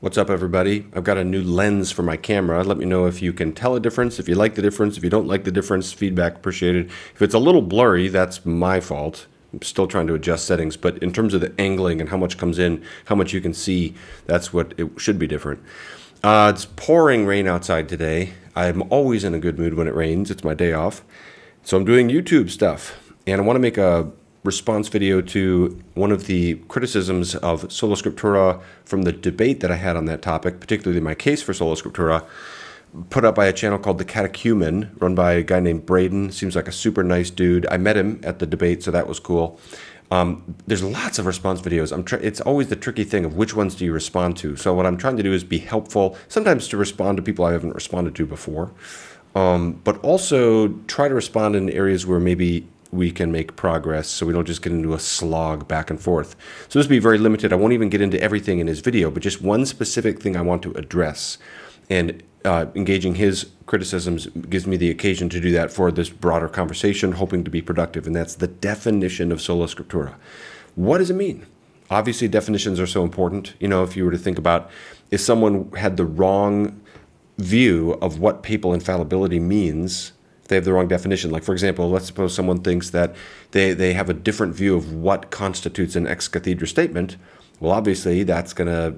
What's up, everybody? I've got a new lens for my camera. Let me know if you can tell a difference, if you like the difference, if you don't like the difference, feedback appreciated. If it's a little blurry, that's my fault. I'm still trying to adjust settings, but in terms of the angling and how much comes in, how much you can see, that's what it should be different. Uh, it's pouring rain outside today. I'm always in a good mood when it rains. It's my day off. So I'm doing YouTube stuff. And I want to make a response video to one of the criticisms of Sola Scriptura from the debate that I had on that topic, particularly my case for Sola Scriptura, put up by a channel called The Catechumen, run by a guy named Braden. Seems like a super nice dude. I met him at the debate, so that was cool. Um, there's lots of response videos. It's always the tricky thing of which ones do you respond to. So what I'm trying to do is be helpful, sometimes to respond to people I haven't responded to before, um, but also try to respond in areas where maybe we can make progress so we don't just get into a slog back and forth. So this will be very limited. I won't even get into everything in his video, but just one specific thing I want to address. And uh, engaging his criticisms gives me the occasion to do that for this broader conversation, hoping to be productive. And that's the definition of sola scriptura. What does it mean? Obviously, definitions are so important. You know, if you were to think about if someone had the wrong view of what papal infallibility means, they have the wrong definition. Like, for example, let's suppose someone thinks that they, they have a different view of what constitutes an ex cathedra statement. Well, obviously, that's going to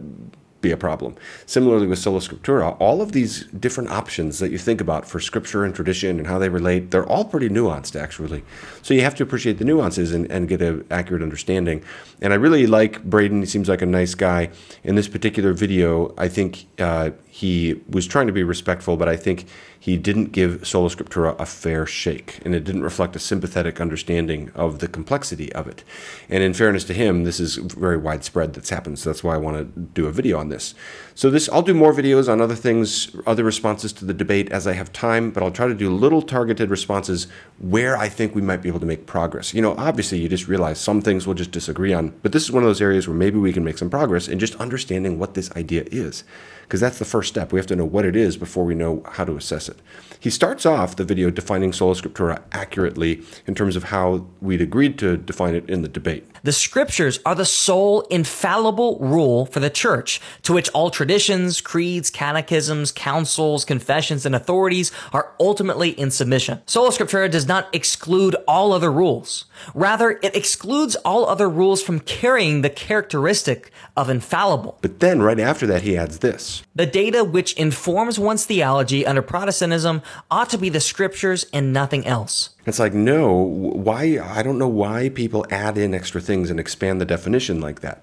be a problem. Similarly with sola scriptura, all of these different options that you think about for scripture and tradition and how they relate, they're all pretty nuanced actually. So you have to appreciate the nuances and, and get an accurate understanding. And I really like Braden. He seems like a nice guy. In this particular video, I think uh, he was trying to be respectful, but I think he didn't give Sola Scriptura a fair shake, and it didn't reflect a sympathetic understanding of the complexity of it. And in fairness to him, this is very widespread that's happened, so that's why I want to do a video on this. So this, I'll do more videos on other things, other responses to the debate as I have time, but I'll try to do little targeted responses where I think we might be able to make progress. You know, obviously you just realize some things we'll just disagree on, but this is one of those areas where maybe we can make some progress in just understanding what this idea is because that's the first step. We have to know what it is before we know how to assess it. He starts off the video defining sola scriptura accurately in terms of how we'd agreed to define it in the debate. The scriptures are the sole infallible rule for the church, to which all traditions, creeds, catechisms, councils, confessions, and authorities are ultimately in submission. Sola Scriptura does not exclude all other rules. Rather, it excludes all other rules from carrying the characteristic of infallible. But then, right after that, he adds this The data which informs one's theology under Protestantism ought to be the scriptures and nothing else. It's like, no, why? I don't know why people add in extra things and expand the definition like that.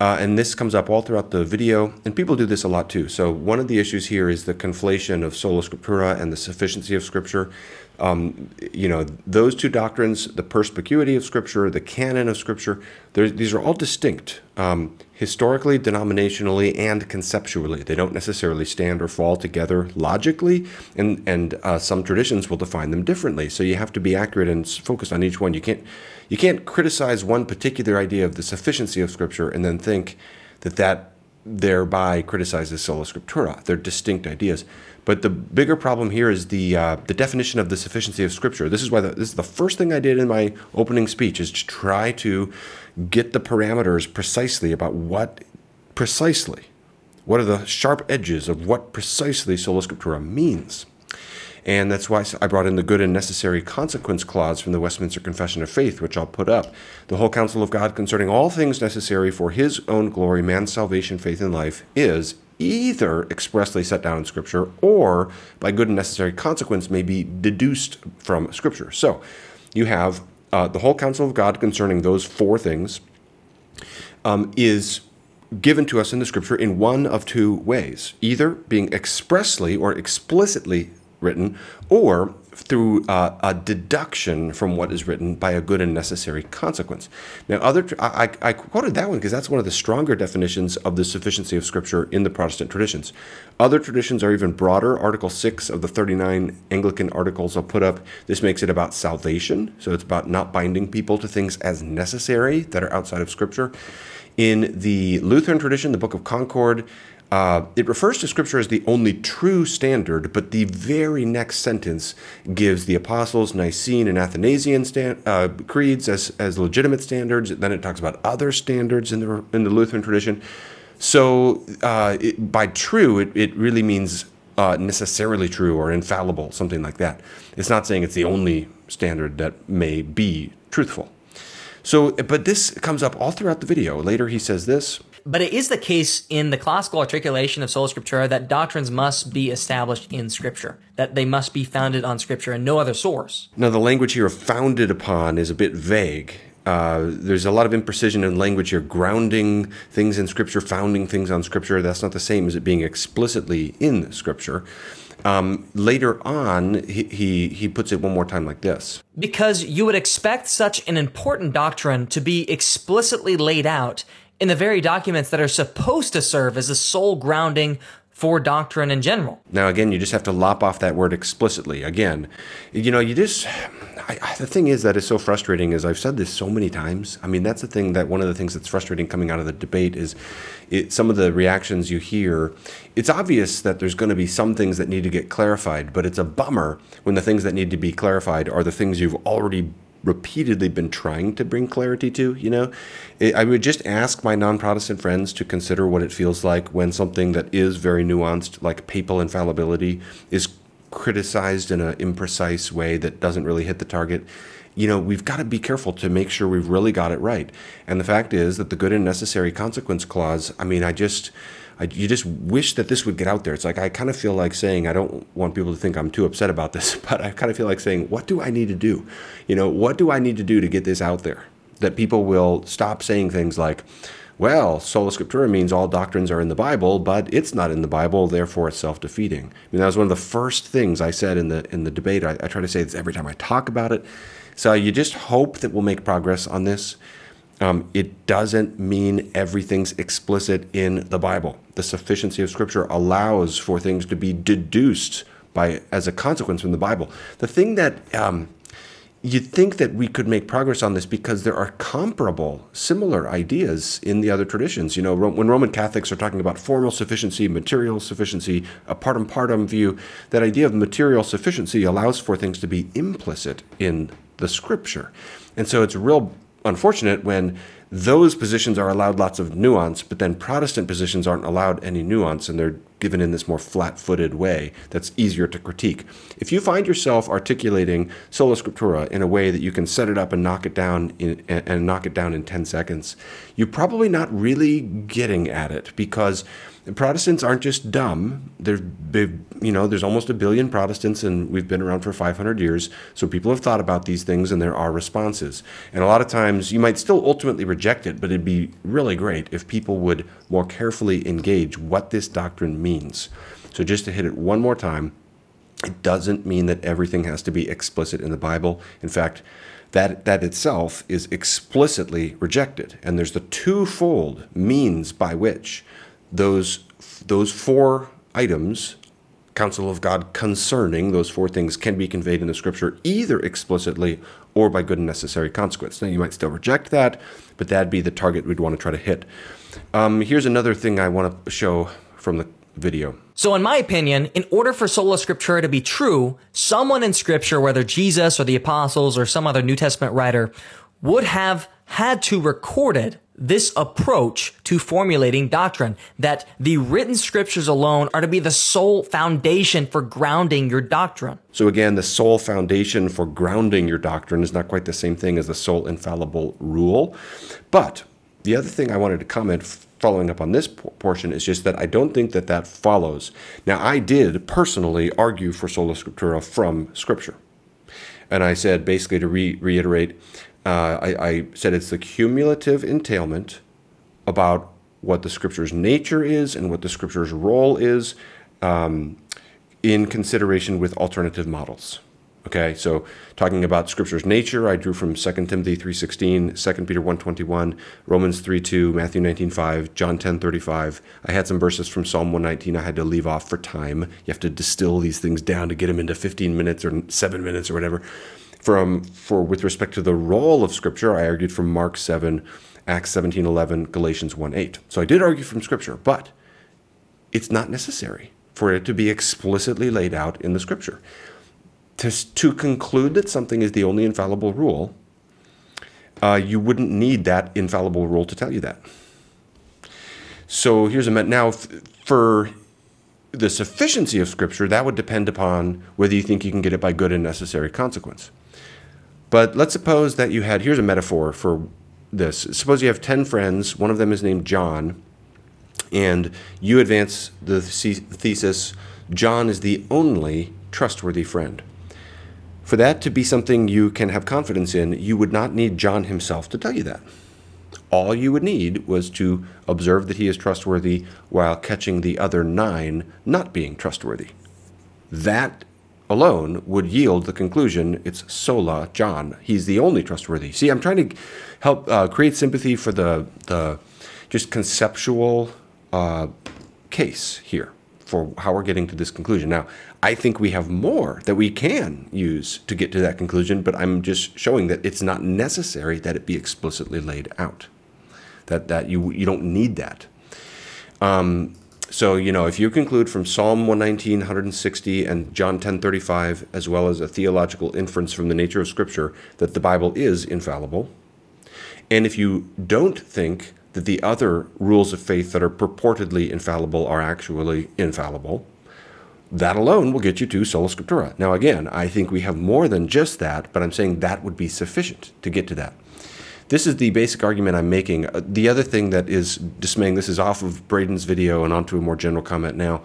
Uh, and this comes up all throughout the video, and people do this a lot too. So, one of the issues here is the conflation of sola scriptura and the sufficiency of Scripture. Um, you know, those two doctrines, the perspicuity of Scripture, the canon of Scripture, these are all distinct um, historically, denominationally, and conceptually. They don't necessarily stand or fall together logically, and and uh, some traditions will define them differently. So you have to be accurate and focused on each one. You can't you can't criticize one particular idea of the sufficiency of Scripture and then think that that thereby criticizes sola scriptura. They're distinct ideas. But the bigger problem here is the uh, the definition of the sufficiency of Scripture. This is why the, this is the first thing I did in my opening speech is to try to get the parameters precisely about what precisely what are the sharp edges of what precisely sola scriptura means. And that's why I brought in the good and necessary consequence clause from the Westminster Confession of Faith, which I'll put up. The whole counsel of God concerning all things necessary for his own glory, man's salvation, faith, and life is either expressly set down in Scripture or by good and necessary consequence may be deduced from Scripture. So you have uh, the whole counsel of God concerning those four things um, is given to us in the Scripture in one of two ways either being expressly or explicitly written, or through uh, a deduction from what is written by a good and necessary consequence. Now, other I, I quoted that one because that's one of the stronger definitions of the sufficiency of Scripture in the Protestant traditions. Other traditions are even broader. Article 6 of the 39 Anglican articles I'll put up, this makes it about salvation. So it's about not binding people to things as necessary that are outside of Scripture. In the Lutheran tradition, the Book of Concord, uh, it refers to Scripture as the only true standard, but the very next sentence gives the Apostles' Nicene and Athanasian stand, uh, creeds as, as legitimate standards. Then it talks about other standards in the, in the Lutheran tradition. So uh, it, by true, it, it really means uh, necessarily true or infallible, something like that. It's not saying it's the only standard that may be truthful. So, but this comes up all throughout the video. Later, he says this. But it is the case in the classical articulation of sola scriptura that doctrines must be established in Scripture, that they must be founded on Scripture and no other source. Now, the language here of founded upon is a bit vague. Uh, there's a lot of imprecision in language here, grounding things in Scripture, founding things on Scripture. That's not the same as it being explicitly in Scripture. Um, later on, he, he, he puts it one more time like this. Because you would expect such an important doctrine to be explicitly laid out in the very documents that are supposed to serve as the sole grounding for doctrine in general. Now, again, you just have to lop off that word explicitly. Again, you know, you just, I, I, the thing is that is so frustrating is I've said this so many times. I mean, that's the thing that one of the things that's frustrating coming out of the debate is it, some of the reactions you hear. It's obvious that there's going to be some things that need to get clarified, but it's a bummer when the things that need to be clarified are the things you've already repeatedly been trying to bring clarity to. You know, I would just ask my non Protestant friends to consider what it feels like when something that is very nuanced, like papal infallibility, is criticized in an imprecise way that doesn't really hit the target. You know, we've got to be careful to make sure we've really got it right. And the fact is that the good and necessary consequence clause, I mean, I just. I, you just wish that this would get out there. It's like I kind of feel like saying I don't want people to think I'm too upset about this, but I kind of feel like saying, what do I need to do? You know, what do I need to do to get this out there? That people will stop saying things like, well, sola scriptura means all doctrines are in the Bible, but it's not in the Bible, therefore it's self-defeating. I mean, that was one of the first things I said in the in the debate. I, I try to say this every time I talk about it. So you just hope that we'll make progress on this. Um, it doesn't mean everything's explicit in the Bible. The sufficiency of Scripture allows for things to be deduced by as a consequence from the Bible. The thing that um, you'd think that we could make progress on this because there are comparable, similar ideas in the other traditions. You know, when Roman Catholics are talking about formal sufficiency, material sufficiency, a partim partim view, that idea of material sufficiency allows for things to be implicit in the Scripture, and so it's real unfortunate when those positions are allowed lots of nuance, but then Protestant positions aren't allowed any nuance and they're given in this more flat footed way that's easier to critique. If you find yourself articulating sola scriptura in a way that you can set it up and knock it down in, and knock it down in 10 seconds, you're probably not really getting at it because Protestants aren't just dumb. They're, you know, there's almost a billion Protestants, and we've been around for 500 years. So people have thought about these things, and there are responses. And a lot of times, you might still ultimately reject it, but it'd be really great if people would more carefully engage what this doctrine means. So just to hit it one more time, it doesn't mean that everything has to be explicit in the Bible. In fact, that that itself is explicitly rejected, and there's the twofold means by which those those four items counsel of God concerning those four things can be conveyed in the scripture either explicitly or by good and necessary consequence. Now, you might still reject that, but that'd be the target we'd want to try to hit. Um, here's another thing I want to show from the video. So, in my opinion, in order for sola scriptura to be true, someone in scripture, whether Jesus or the apostles or some other New Testament writer, would have had to recorded this approach to formulating doctrine, that the written scriptures alone are to be the sole foundation for grounding your doctrine. So again, the sole foundation for grounding your doctrine is not quite the same thing as the sole infallible rule. But the other thing I wanted to comment following up on this portion is just that I don't think that that follows. Now, I did personally argue for sola scriptura from scripture. And I said, basically, to re- reiterate, uh, I, I said it's the cumulative entailment about what the scripture's nature is and what the scripture's role is um, in consideration with alternative models. Okay, so talking about scripture's nature, I drew from 2 Timothy 3.16, 2 Peter 1.21, Romans 3.2, Matthew 19.5, John 10.35. I had some verses from Psalm 119 I had to leave off for time. You have to distill these things down to get them into 15 minutes or 7 minutes or whatever from for with respect to the role of Scripture, I argued from Mark 7, Acts 17, 11, Galatians 1, 8. So I did argue from Scripture, but it's not necessary for it to be explicitly laid out in the Scripture. To, to conclude that something is the only infallible rule, uh, you wouldn't need that infallible rule to tell you that. So here's a met now for the sufficiency of Scripture, that would depend upon whether you think you can get it by good and necessary consequence. But let's suppose that you had here's a metaphor for this. Suppose you have 10 friends, one of them is named John, and you advance the thesis John is the only trustworthy friend. For that to be something you can have confidence in, you would not need John himself to tell you that. All you would need was to observe that he is trustworthy while catching the other nine not being trustworthy. That alone would yield the conclusion it's sola John. He's the only trustworthy. See, I'm trying to help uh, create sympathy for the, the just conceptual uh, case here for how we're getting to this conclusion. Now, I think we have more that we can use to get to that conclusion, but I'm just showing that it's not necessary that it be explicitly laid out. That that you you don't need that. Um, so you know, if you conclude from Psalm 119, 160, and John 10:35, as well as a theological inference from the nature of Scripture that the Bible is infallible, and if you don't think that the other rules of faith that are purportedly infallible are actually infallible, that alone will get you to sola scriptura. Now, again, I think we have more than just that, but I'm saying that would be sufficient to get to that. This is the basic argument I'm making. Uh, the other thing that is dismaying, this is off of Braden's video and onto a more general comment now,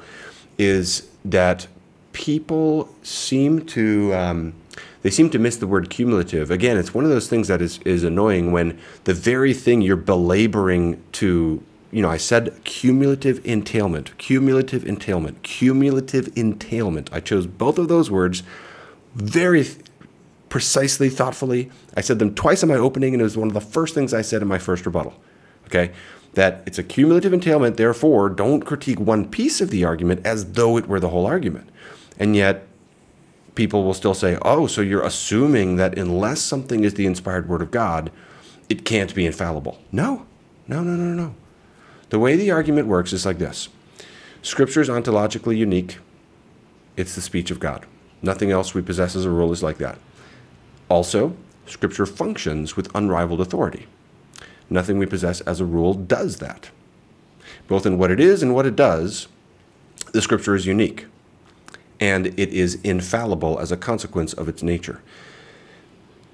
is that people seem to um, they seem to miss the word cumulative. Again, it's one of those things that is is annoying when the very thing you're belaboring to you know, I said cumulative entailment, cumulative entailment, cumulative entailment. I chose both of those words very precisely, thoughtfully. I said them twice in my opening, and it was one of the first things I said in my first rebuttal. Okay? That it's a cumulative entailment, therefore, don't critique one piece of the argument as though it were the whole argument. And yet, people will still say, oh, so you're assuming that unless something is the inspired word of God, it can't be infallible. No, no, no, no, no. The way the argument works is like this Scripture is ontologically unique, it's the speech of God. Nothing else we possess as a rule is like that. Also, Scripture functions with unrivaled authority. Nothing we possess as a rule does that. Both in what it is and what it does, the Scripture is unique, and it is infallible as a consequence of its nature.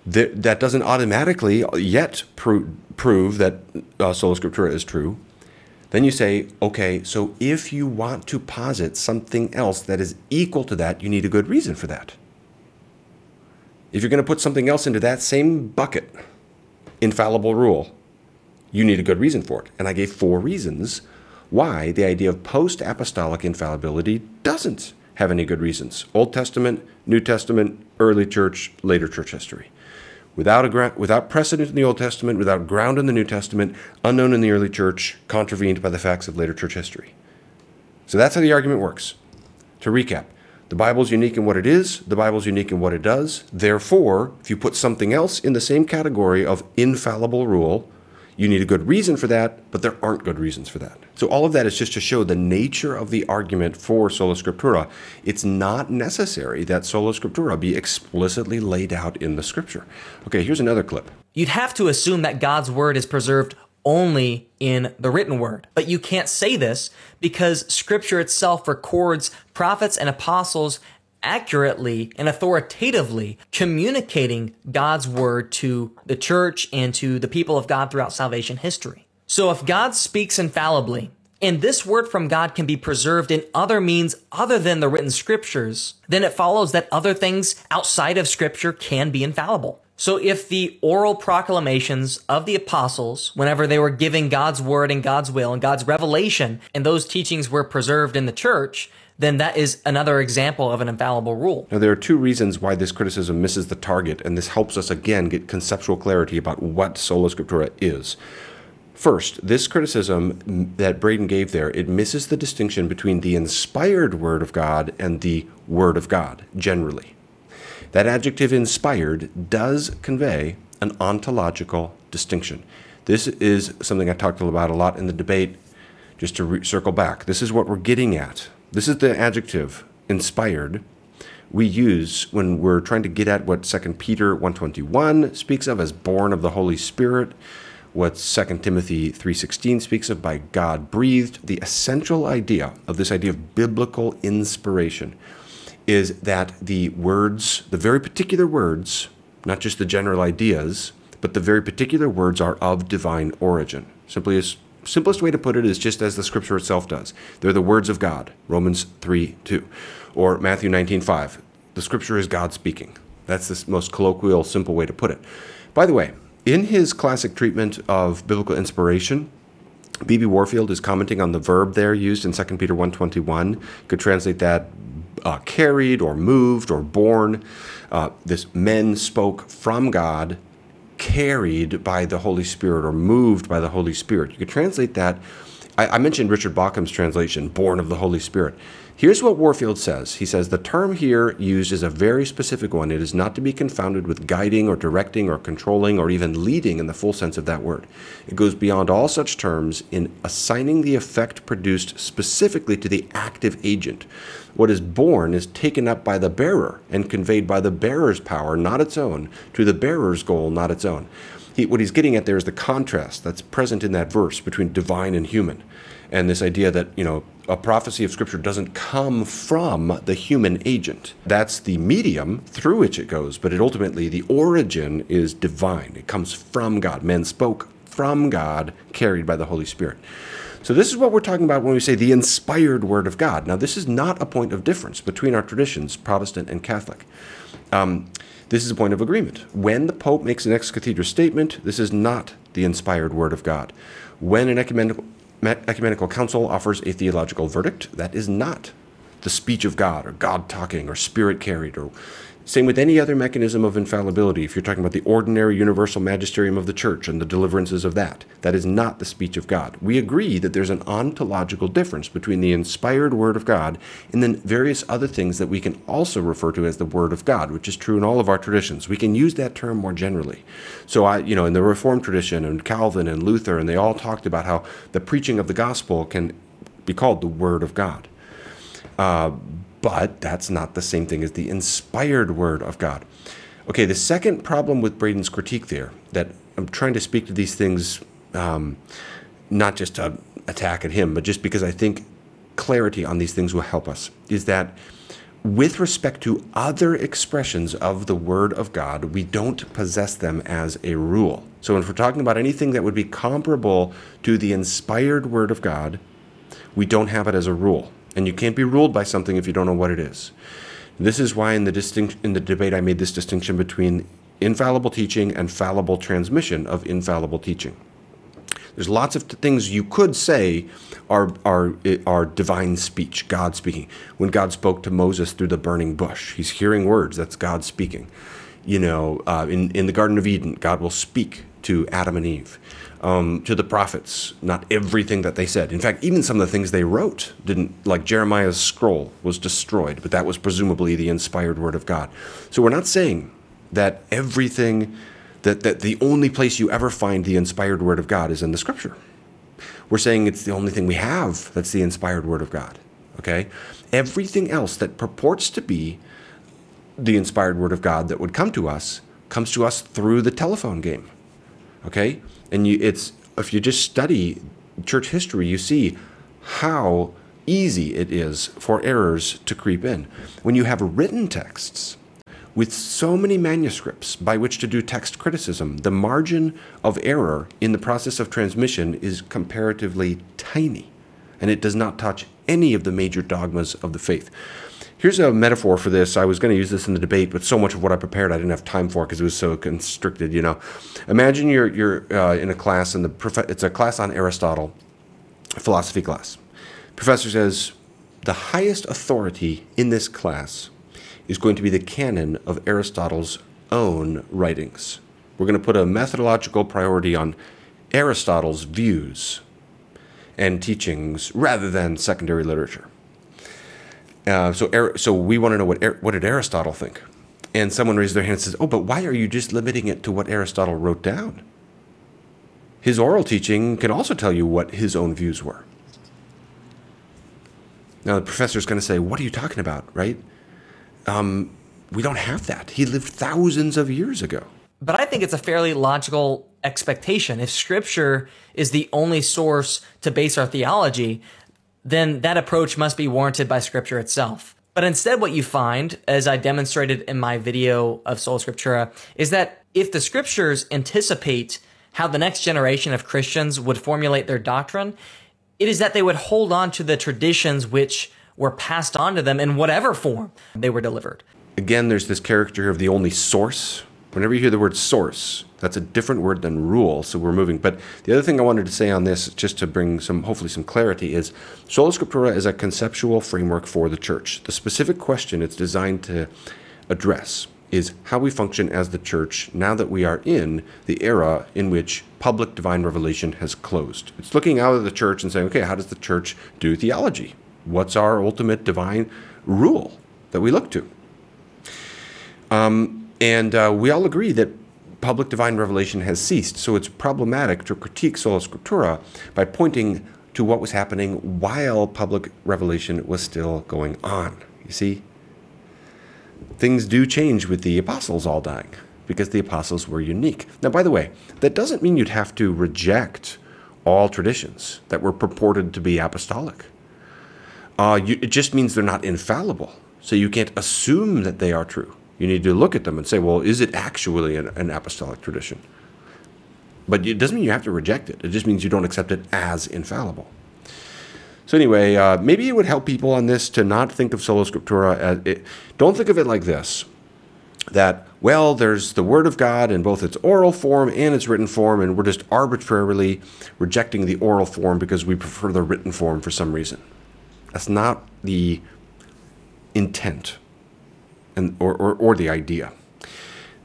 That doesn't automatically yet prove that uh, sola scriptura is true, then you say, okay, so if you want to posit something else that is equal to that, you need a good reason for that. If you're going to put something else into that same bucket, infallible rule, you need a good reason for it. And I gave four reasons why the idea of post apostolic infallibility doesn't have any good reasons Old Testament, New Testament, early church, later church history without, a gra- without precedent in the Old Testament, without ground in the New Testament, unknown in the early church, contravened by the facts of later church history. So that's how the argument works. To recap, the Bible is unique in what it is, the Bible is unique in what it does. Therefore, if you put something else in the same category of infallible rule, you need a good reason for that, but there aren't good reasons for that. So all of that is just to show the nature of the argument for sola scriptura. It's not necessary that sola scriptura be explicitly laid out in the scripture. Okay, here's another clip. You'd have to assume that God's word is preserved only in the written word. But you can't say this because scripture itself records prophets and apostles accurately and authoritatively communicating God's word to the church and to the people of God throughout salvation history. So if God speaks infallibly, and this word from God can be preserved in other means other than the written scriptures, then it follows that other things outside of scripture can be infallible. So if the oral proclamations of the apostles, whenever they were giving God's word and God's will and God's revelation, and those teachings were preserved in the church, then that is another example of an infallible rule. Now, there are two reasons why this criticism misses the target, and this helps us again get conceptual clarity about what sola scriptura is. First, this criticism that Braden gave there, it misses the distinction between the inspired word of God and the word of God, generally. That adjective inspired does convey an ontological distinction. This is something I talked about a lot in the debate. Just to re- circle back, this is what we're getting at this is the adjective inspired we use when we're trying to get at what 2 Peter 121 speaks of as borne of the Holy Spirit, what 2 Timothy 3:16 speaks of by God breathed, the essential idea of this idea of biblical inspiration is that the words, the very particular words, not just the general ideas, but the very particular words are of divine origin. Simply as simplest way to put it is just as the scripture itself does. They're the words of God, Romans 3 2. Or Matthew 19 5. The scripture is God speaking. That's the most colloquial, simple way to put it. By the way, in his classic treatment of biblical inspiration, B.B. Warfield is commenting on the verb there used in 2 Peter 1.21. You could translate that uh, carried or moved or borne. Uh, this men spoke from God carried by the Holy Spirit or moved by the Holy Spirit. You could translate that. I, I mentioned Richard Bauckham's translation, borne of the Holy Spirit. Here's what Warfield says. He says the term here used is a very specific one. It is not to be confounded with guiding or directing or controlling or even leading in the full sense of that word. It goes beyond all such terms in assigning the effect produced specifically to the active agent. What is borne is taken up by the bearer and conveyed by the bearer's power, not its own, to the bearer's goal, not its own. He, what he's getting at there is the contrast that's present in that verse between divine and human. And this idea that, you know, a prophecy of Scripture doesn't come from the human agent. That's the medium through which it goes, but it ultimately, the origin is divine. It comes from God. Men spoke from God, carried by the Holy Spirit. So, this is what we're talking about when we say the inspired Word of God. Now, this is not a point of difference between our traditions, Protestant and Catholic. Um, this is a point of agreement. When the Pope makes an ex cathedra statement, this is not the inspired Word of God. When an ecumenical, ecumenical council offers a theological verdict, that is not the speech of God or God talking or spirit carried or same with any other mechanism of infallibility. If you're talking about the ordinary universal magisterium of the church and the deliverances of that, that is not the speech of God. We agree that there's an ontological difference between the inspired word of God and then various other things that we can also refer to as the word of God, which is true in all of our traditions. We can use that term more generally. So I, you know, in the Reformed tradition and Calvin and Luther, and they all talked about how the preaching of the gospel can be called the word of God. Uh, but that's not the same thing as the inspired word of God. Okay, the second problem with Braden's critique there, that I'm trying to speak to these things um, not just to attack at him, but just because I think clarity on these things will help us, is that with respect to other expressions of the Word of God, we don't possess them as a rule. So, if we're talking about anything that would be comparable to the inspired Word of God, we don't have it as a rule. And you can't be ruled by something if you don't know what it is. This is why in the distinct, in the debate I made this distinction between infallible teaching and fallible transmission of infallible teaching. There's lots of things you could say are, are, are divine speech, God speaking. When God spoke to Moses through the burning bush, he's hearing words, that's God speaking. You know, uh, in, in the Garden of Eden, God will speak to Adam and Eve um, to the prophets, not everything that they said. In fact, even some of the things they wrote didn't, like Jeremiah's scroll was destroyed, but that was presumably the inspired word of God. So we're not saying that everything, that, that the only place you ever find the inspired word of God is in the scripture. We're saying it's the only thing we have that's the inspired word of God. Okay? Everything else that purports to be the inspired word of God that would come to us comes to us through the telephone game. Okay? And you, it's if you just study church history, you see how easy it is for errors to creep in. When you have written texts with so many manuscripts by which to do text criticism, the margin of error in the process of transmission is comparatively tiny, and it does not touch any of the major dogmas of the faith. Here's a metaphor for this. I was going to use this in the debate, but so much of what I prepared I didn't have time for because it was so constricted. You know, imagine you're you're uh, in a class and the prof- it's a class on Aristotle, philosophy class. Professor says the highest authority in this class is going to be the canon of Aristotle's own writings. We're going to put a methodological priority on Aristotle's views and teachings rather than secondary literature. Uh, so, so we want to know what what did Aristotle think? And someone raised their hand and says, "Oh, but why are you just limiting it to what Aristotle wrote down? His oral teaching can also tell you what his own views were." Now the professor is going to say, "What are you talking about?" Right? Um, we don't have that. He lived thousands of years ago. But I think it's a fairly logical expectation. If scripture is the only source to base our theology, then that approach must be warranted by scripture itself. But instead, what you find, as I demonstrated in my video of Sola Scriptura, is that if the scriptures anticipate how the next generation of Christians would formulate their doctrine, it is that they would hold on to the traditions which were passed on to them in whatever form they were delivered. Again, there's this character of the only source. Whenever you hear the word source, that's a different word than rule, so we're moving. But the other thing I wanted to say on this, just to bring some, hopefully, some clarity, is Sola Scriptura is a conceptual framework for the church. The specific question it's designed to address is how we function as the church now that we are in the era in which public divine revelation has closed. It's looking out of the church and saying, okay, how does the church do theology? What's our ultimate divine rule that we look to? Um, and uh, we all agree that public divine revelation has ceased, so it's problematic to critique sola scriptura by pointing to what was happening while public revelation was still going on. You see? Things do change with the apostles all dying because the apostles were unique. Now, by the way, that doesn't mean you'd have to reject all traditions that were purported to be apostolic. Uh, you, it just means they're not infallible. So you can't assume that they are true. You need to look at them and say, well, is it actually an, an apostolic tradition? But it doesn't mean you have to reject it. It just means you don't accept it as infallible. So anyway, uh, maybe it would help people on this to not think of sola scriptura as it, don't think of it like this: that well, there's the Word of God in both its oral form and its written form, and we're just arbitrarily rejecting the oral form because we prefer the written form for some reason. That's not the intent and, or, or, or the idea.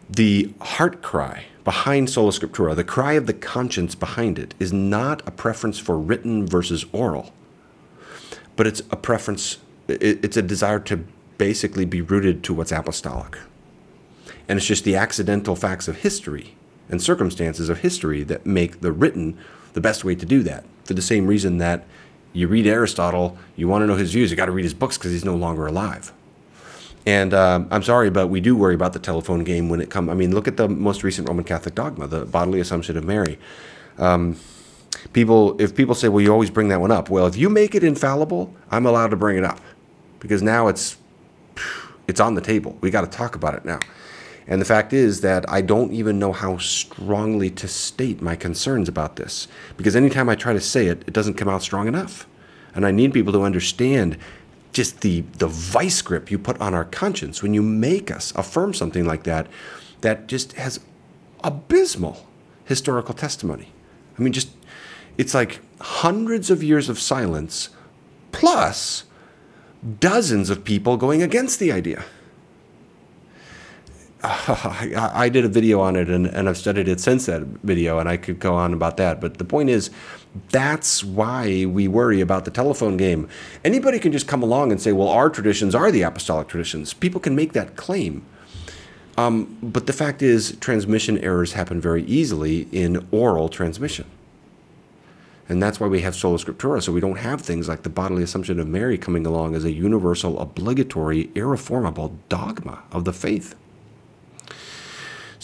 The heart cry behind Sola Scriptura, the cry of the conscience behind it, is not a preference for written versus oral, but it's a preference, it's a desire to basically be rooted to what's apostolic. And it's just the accidental facts of history and circumstances of history that make the written the best way to do that. For the same reason that you read Aristotle, you want to know his views, you got to read his books because he's no longer alive. And uh, I'm sorry, but we do worry about the telephone game when it comes. I mean, look at the most recent Roman Catholic dogma, the bodily assumption of Mary. Um, people, if people say, "Well, you always bring that one up," well, if you make it infallible, I'm allowed to bring it up because now it's it's on the table. We got to talk about it now. And the fact is that I don't even know how strongly to state my concerns about this because anytime I try to say it, it doesn't come out strong enough. And I need people to understand just the the vice grip you put on our conscience when you make us affirm something like that that just has abysmal historical testimony. I mean just it's like hundreds of years of silence plus dozens of people going against the idea. Uh, I, did a video on it and, and I've studied it since that video, and I could go on about that. But the point is, that's why we worry about the telephone game. Anybody can just come along and say, well, our traditions are the apostolic traditions. People can make that claim. Um, but the fact is, transmission errors happen very easily in oral transmission. And that's why we have sola scriptura, so we don't have things like the bodily assumption of Mary coming along as a universal, obligatory, irreformable dogma of the faith.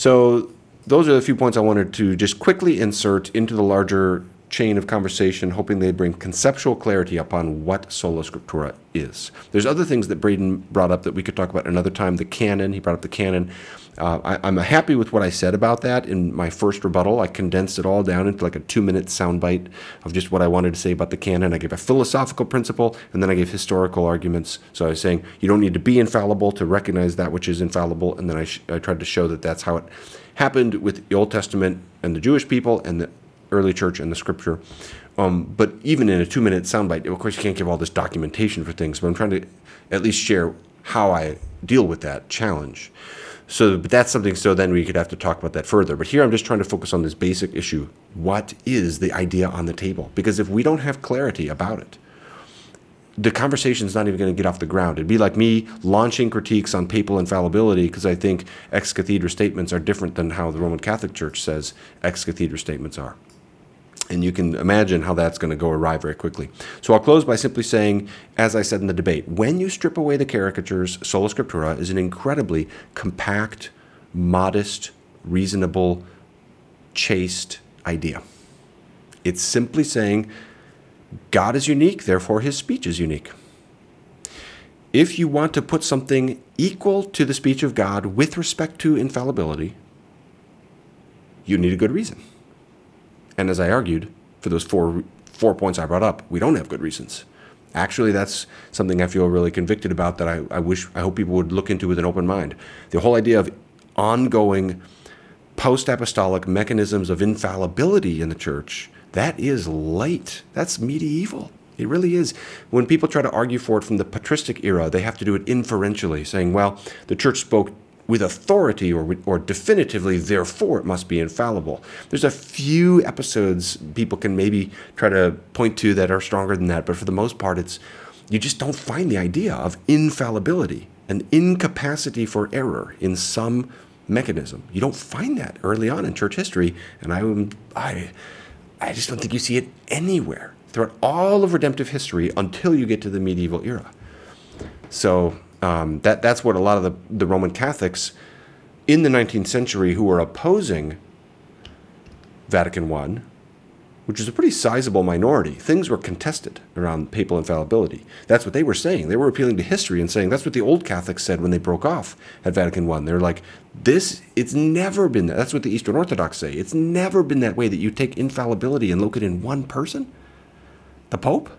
So those are the few points I wanted to just quickly insert into the larger chain of conversation, hoping they bring conceptual clarity upon what sola scriptura is. There's other things that Braden brought up that we could talk about another time. The canon, he brought up the canon. Uh, I, am happy with what I said about that in my first rebuttal. I condensed it all down into like a two minute soundbite of just what I wanted to say about the canon. I gave a philosophical principle and then I gave historical arguments. So I was saying you don't need to be infallible to recognize that which is infallible. And then I, sh- I tried to show that that's how it happened with the Old Testament and the Jewish people and the early church and the scripture. Um, but even in a two minute soundbite, of course, you can't give all this documentation for things, but I'm trying to at least share how I deal with that challenge. So, but that's something. So then we could have to talk about that further. But here I'm just trying to focus on this basic issue: what is the idea on the table? Because if we don't have clarity about it, the conversation's not even going to get off the ground. It'd be like me launching critiques on papal infallibility because I think ex cathedra statements are different than how the Roman Catholic Church says ex cathedra statements are. And you can imagine how that's going to go awry very quickly. So I'll close by simply saying, as I said in the debate, when you strip away the caricatures, Sola Scriptura is an incredibly compact, modest, reasonable chaste idea. It's simply saying God is unique, therefore his speech is unique. If you want to put something equal to the speech of God with respect to infallibility, you need a good reason. And as I argued, for those four four points I brought up, we don't have good reasons. Actually, that's something I feel really convicted about that I, I wish I hope people would look into with an open mind. The whole idea of ongoing post apostolic mechanisms of infallibility in the church, that is late. That's medieval. It really is. When people try to argue for it from the patristic era, they have to do it inferentially, saying, well, the church spoke with authority or, or definitively, therefore it must be infallible. There's a few episodes people can maybe try to point to that are stronger than that, but for the most part, it's you just don't find the idea of infallibility, an incapacity for error in some mechanism. You don't find that early on in church history, and I, I, I just don't think you see it anywhere throughout all of redemptive history until you get to the medieval era. So um, that that's what a lot of the, the Roman Catholics in the 19th century who were opposing Vatican I, which was a pretty sizable minority, things were contested around papal infallibility. That's what they were saying. They were appealing to history and saying that's what the old Catholics said when they broke off at Vatican I. They're like, this, it's never been that. That's what the Eastern Orthodox say. It's never been that way that you take infallibility and locate it in one person, the Pope.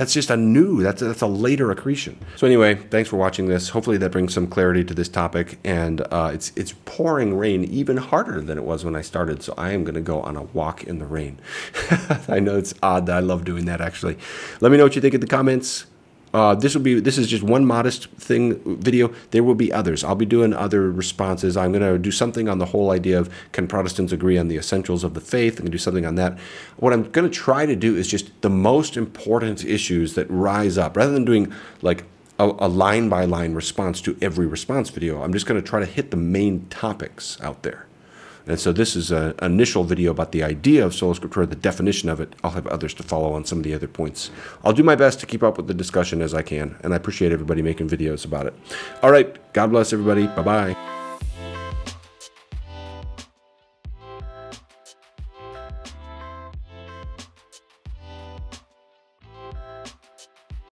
That's just a new, that's a, that's a later accretion. So anyway, thanks for watching this. Hopefully that brings some clarity to this topic. And uh, it's it's pouring rain even harder than it was when I started. So I am going to go on a walk in the rain. I know it's odd that I love doing that actually. Let me know what you think in the comments. Uh, this will be this is just one modest thing video. There will be others. I'll be doing other responses. I'm going to do something on the whole idea of can Protestants agree on the essentials of the faith? I'm going to do something on that. What I'm going to try to do is just the most important issues that rise up, rather than doing like a line by line response to every response video. I'm just going to try to hit the main topics out there. And so this is an initial video about the idea of sola scriptura, the definition of it. I'll have others to follow on some of the other points. I'll do my best to keep up with the discussion as I can, and I appreciate everybody making videos about it. All right, God bless everybody. Bye bye.